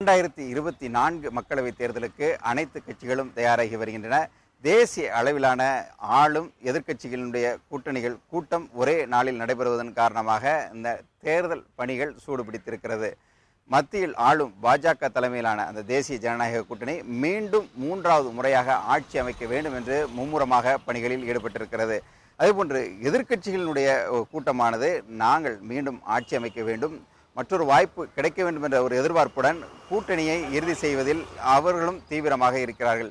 இரண்டாயிரத்தி இருபத்தி நான்கு மக்களவைத் தேர்தலுக்கு அனைத்து கட்சிகளும் தயாராகி வருகின்றன. தேசிய அளவிலான ஆளும் எதிர்க்கட்சிகளினுடைய கூட்டணிகள் கூட்டம் ஒரே நாளில் நடைபெறுவதன் காரணமாக இந்த தேர்தல் பணிகள் சூடுபிடித்திருக்கிறது. மத்தியில் ஆளும் பாஜக தலைமையிலான அந்த தேசிய ஜனநாயக கூட்டணி மீண்டும் மூன்றாவது முறையாக ஆட்சி அமைக்க வேண்டும் என்று மும்முரமாக பணிகளில் ஈடுபட்டிருக்கிறது. அதேபோன்று எதிர்க்கட்சிகளினுடைய கூட்டமானது நாங்கள் மீண்டும் ஆட்சி அமைக்க வேண்டும். மற்றொரு வாய்ப்பு கிடைக்க வேண்டும் என்ற ஒரு எதிர்பார்ப்புடன் கூட்டணியை இறுதி செய்வதில் அவர்களும் தீவிரமாக இருக்கிறார்கள்.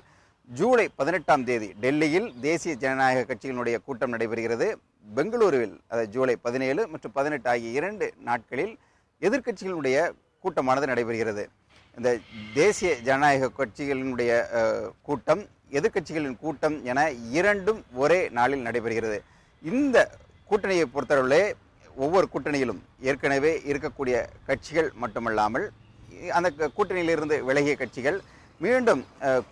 ஜூலை பதினெட்டாம் தேதி டெல்லியில் தேசிய ஜனநாயக கட்சியினுடைய கூட்டம் நடைபெறுகிறது. பெங்களூருவில் அது ஜூலை பதினேழு மற்றும் பதினெட்டு ஆகிய இரண்டு நாட்களில் எதிர்க்கட்சிகளுடைய கூட்டமானது நடைபெறுகிறது. இந்த தேசிய ஜனநாயக கட்சிகளினுடைய கூட்டம் எதிர்க்கட்சிகளின் கூட்டம் என இரண்டும் ஒரே நாளில் நடைபெறுகிறது. இந்த கூட்டணியை பொறுத்தளவிலே ஒவ்வொரு கூட்டணியிலும் ஏற்கனவே இருக்கக்கூடிய கட்சிகள் மட்டுமல்லாமல் அந்த கூட்டணியிலிருந்து விலகிய கட்சிகள் மீண்டும்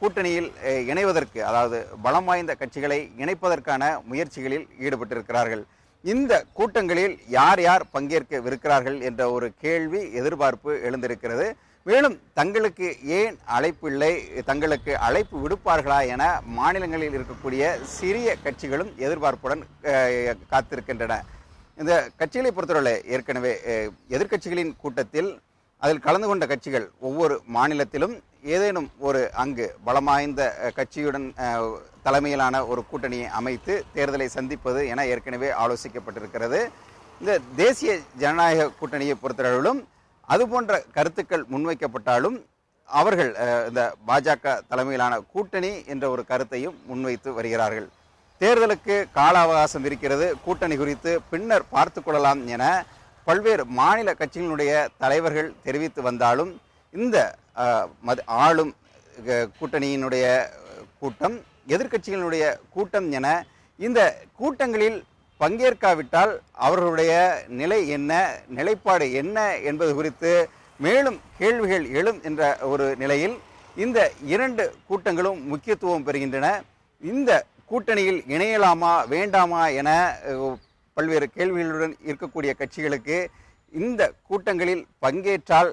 கூட்டணியில் இணைவதற்கு அதாவது பலம் வாய்ந்த கட்சிகளை இணைப்பதற்கான முயற்சிகளில் ஈடுபட்டிருக்கிறார்கள். இந்த கூட்டங்களில் யார் யார் பங்கேற்கவிருக்கிறார்கள் என்ற ஒரு கேள்வி எதிர்பார்ப்பு எழுந்திருக்கிறது. மேலும் தங்களுக்கு ஏன் அழைப்பு இல்லை தங்களுக்கு அழைப்பு விடுப்பார்களா என மாநிலங்களில் இருக்கக்கூடிய சிறிய கட்சிகளும் எதிர்பார்ப்புடன் காத்திருக்கின்றன. இந்த கட்சிகளை பொறுத்தவரை ஏற்கனவே எதிர்கட்சிகளின் எதிர்க்கட்சிகளின் கூட்டத்தில் அதில் கலந்து கொண்ட கட்சிகள் ஒவ்வொரு மாநிலத்திலும் ஏதேனும் ஒரு அங்கு பலமாய்ந்த கட்சியுடன் தலைமையிலான ஒரு கூட்டணியை அமைத்து தேர்தலை சந்திப்பது என ஏற்கனவே ஆலோசிக்கப்பட்டிருக்கிறது. இந்த தேசிய ஜனநாயக கூட்டணியை பொறுத்தளவிலும் அதுபோன்ற கருத்துக்கள் முன்வைக்கப்பட்டாலும் அவர்கள் இந்த பாஜக தலைமையிலான கூட்டணி என்ற ஒரு கருத்தையும் முன்வைத்து வருகிறார்கள். தேர்தலுக்கு கால அவகாசம் இருக்கிறது. கூட்டணி குறித்து பின்னர் பார்த்து கொள்ளலாம் என பல்வேறு மாநில கட்சிகளுடைய தலைவர்கள் தெரிவித்து வந்தாலும் இந்த ஆளும் கூட்டணியினுடைய கூட்டம் எதிர்க்கட்சிகளுடைய கூட்டம் என இந்த கூட்டங்களில் பங்கேற்காவிட்டால் அவர்களுடைய நிலை என்ன நிலைப்பாடு என்ன என்பது குறித்து மேலும் கேள்விகள் எழும் என்ற ஒரு நிலையில் இந்த இரண்டு கூட்டங்களும் முக்கியத்துவம் பெறுகின்றன. இந்த கூட்டணியில் இணையலாமா வேண்டாமா என பல்வேறு கேள்விகளுடன் இருக்கக்கூடிய கட்சிகளுக்கு இந்த கூட்டங்களில் பங்கேற்றால்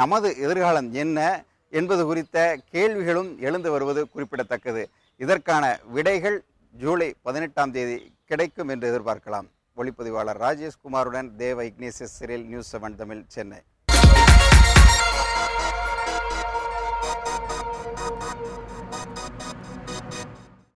நமது எதிர்காலம் என்ன என்பது குறித்த கேள்விகளும் எழுந்து வருவது குறிப்பிடத்தக்கது. இதற்கான விடைகள் ஜூலை பதினெட்டாம் தேதி கிடைக்கும் என்று எதிர்பார்க்கலாம். ஒளிப்பதிவாளர் ராஜேஷ்குமாருடன் Deva Ignatius Cyril News Seven Tamil Chennai.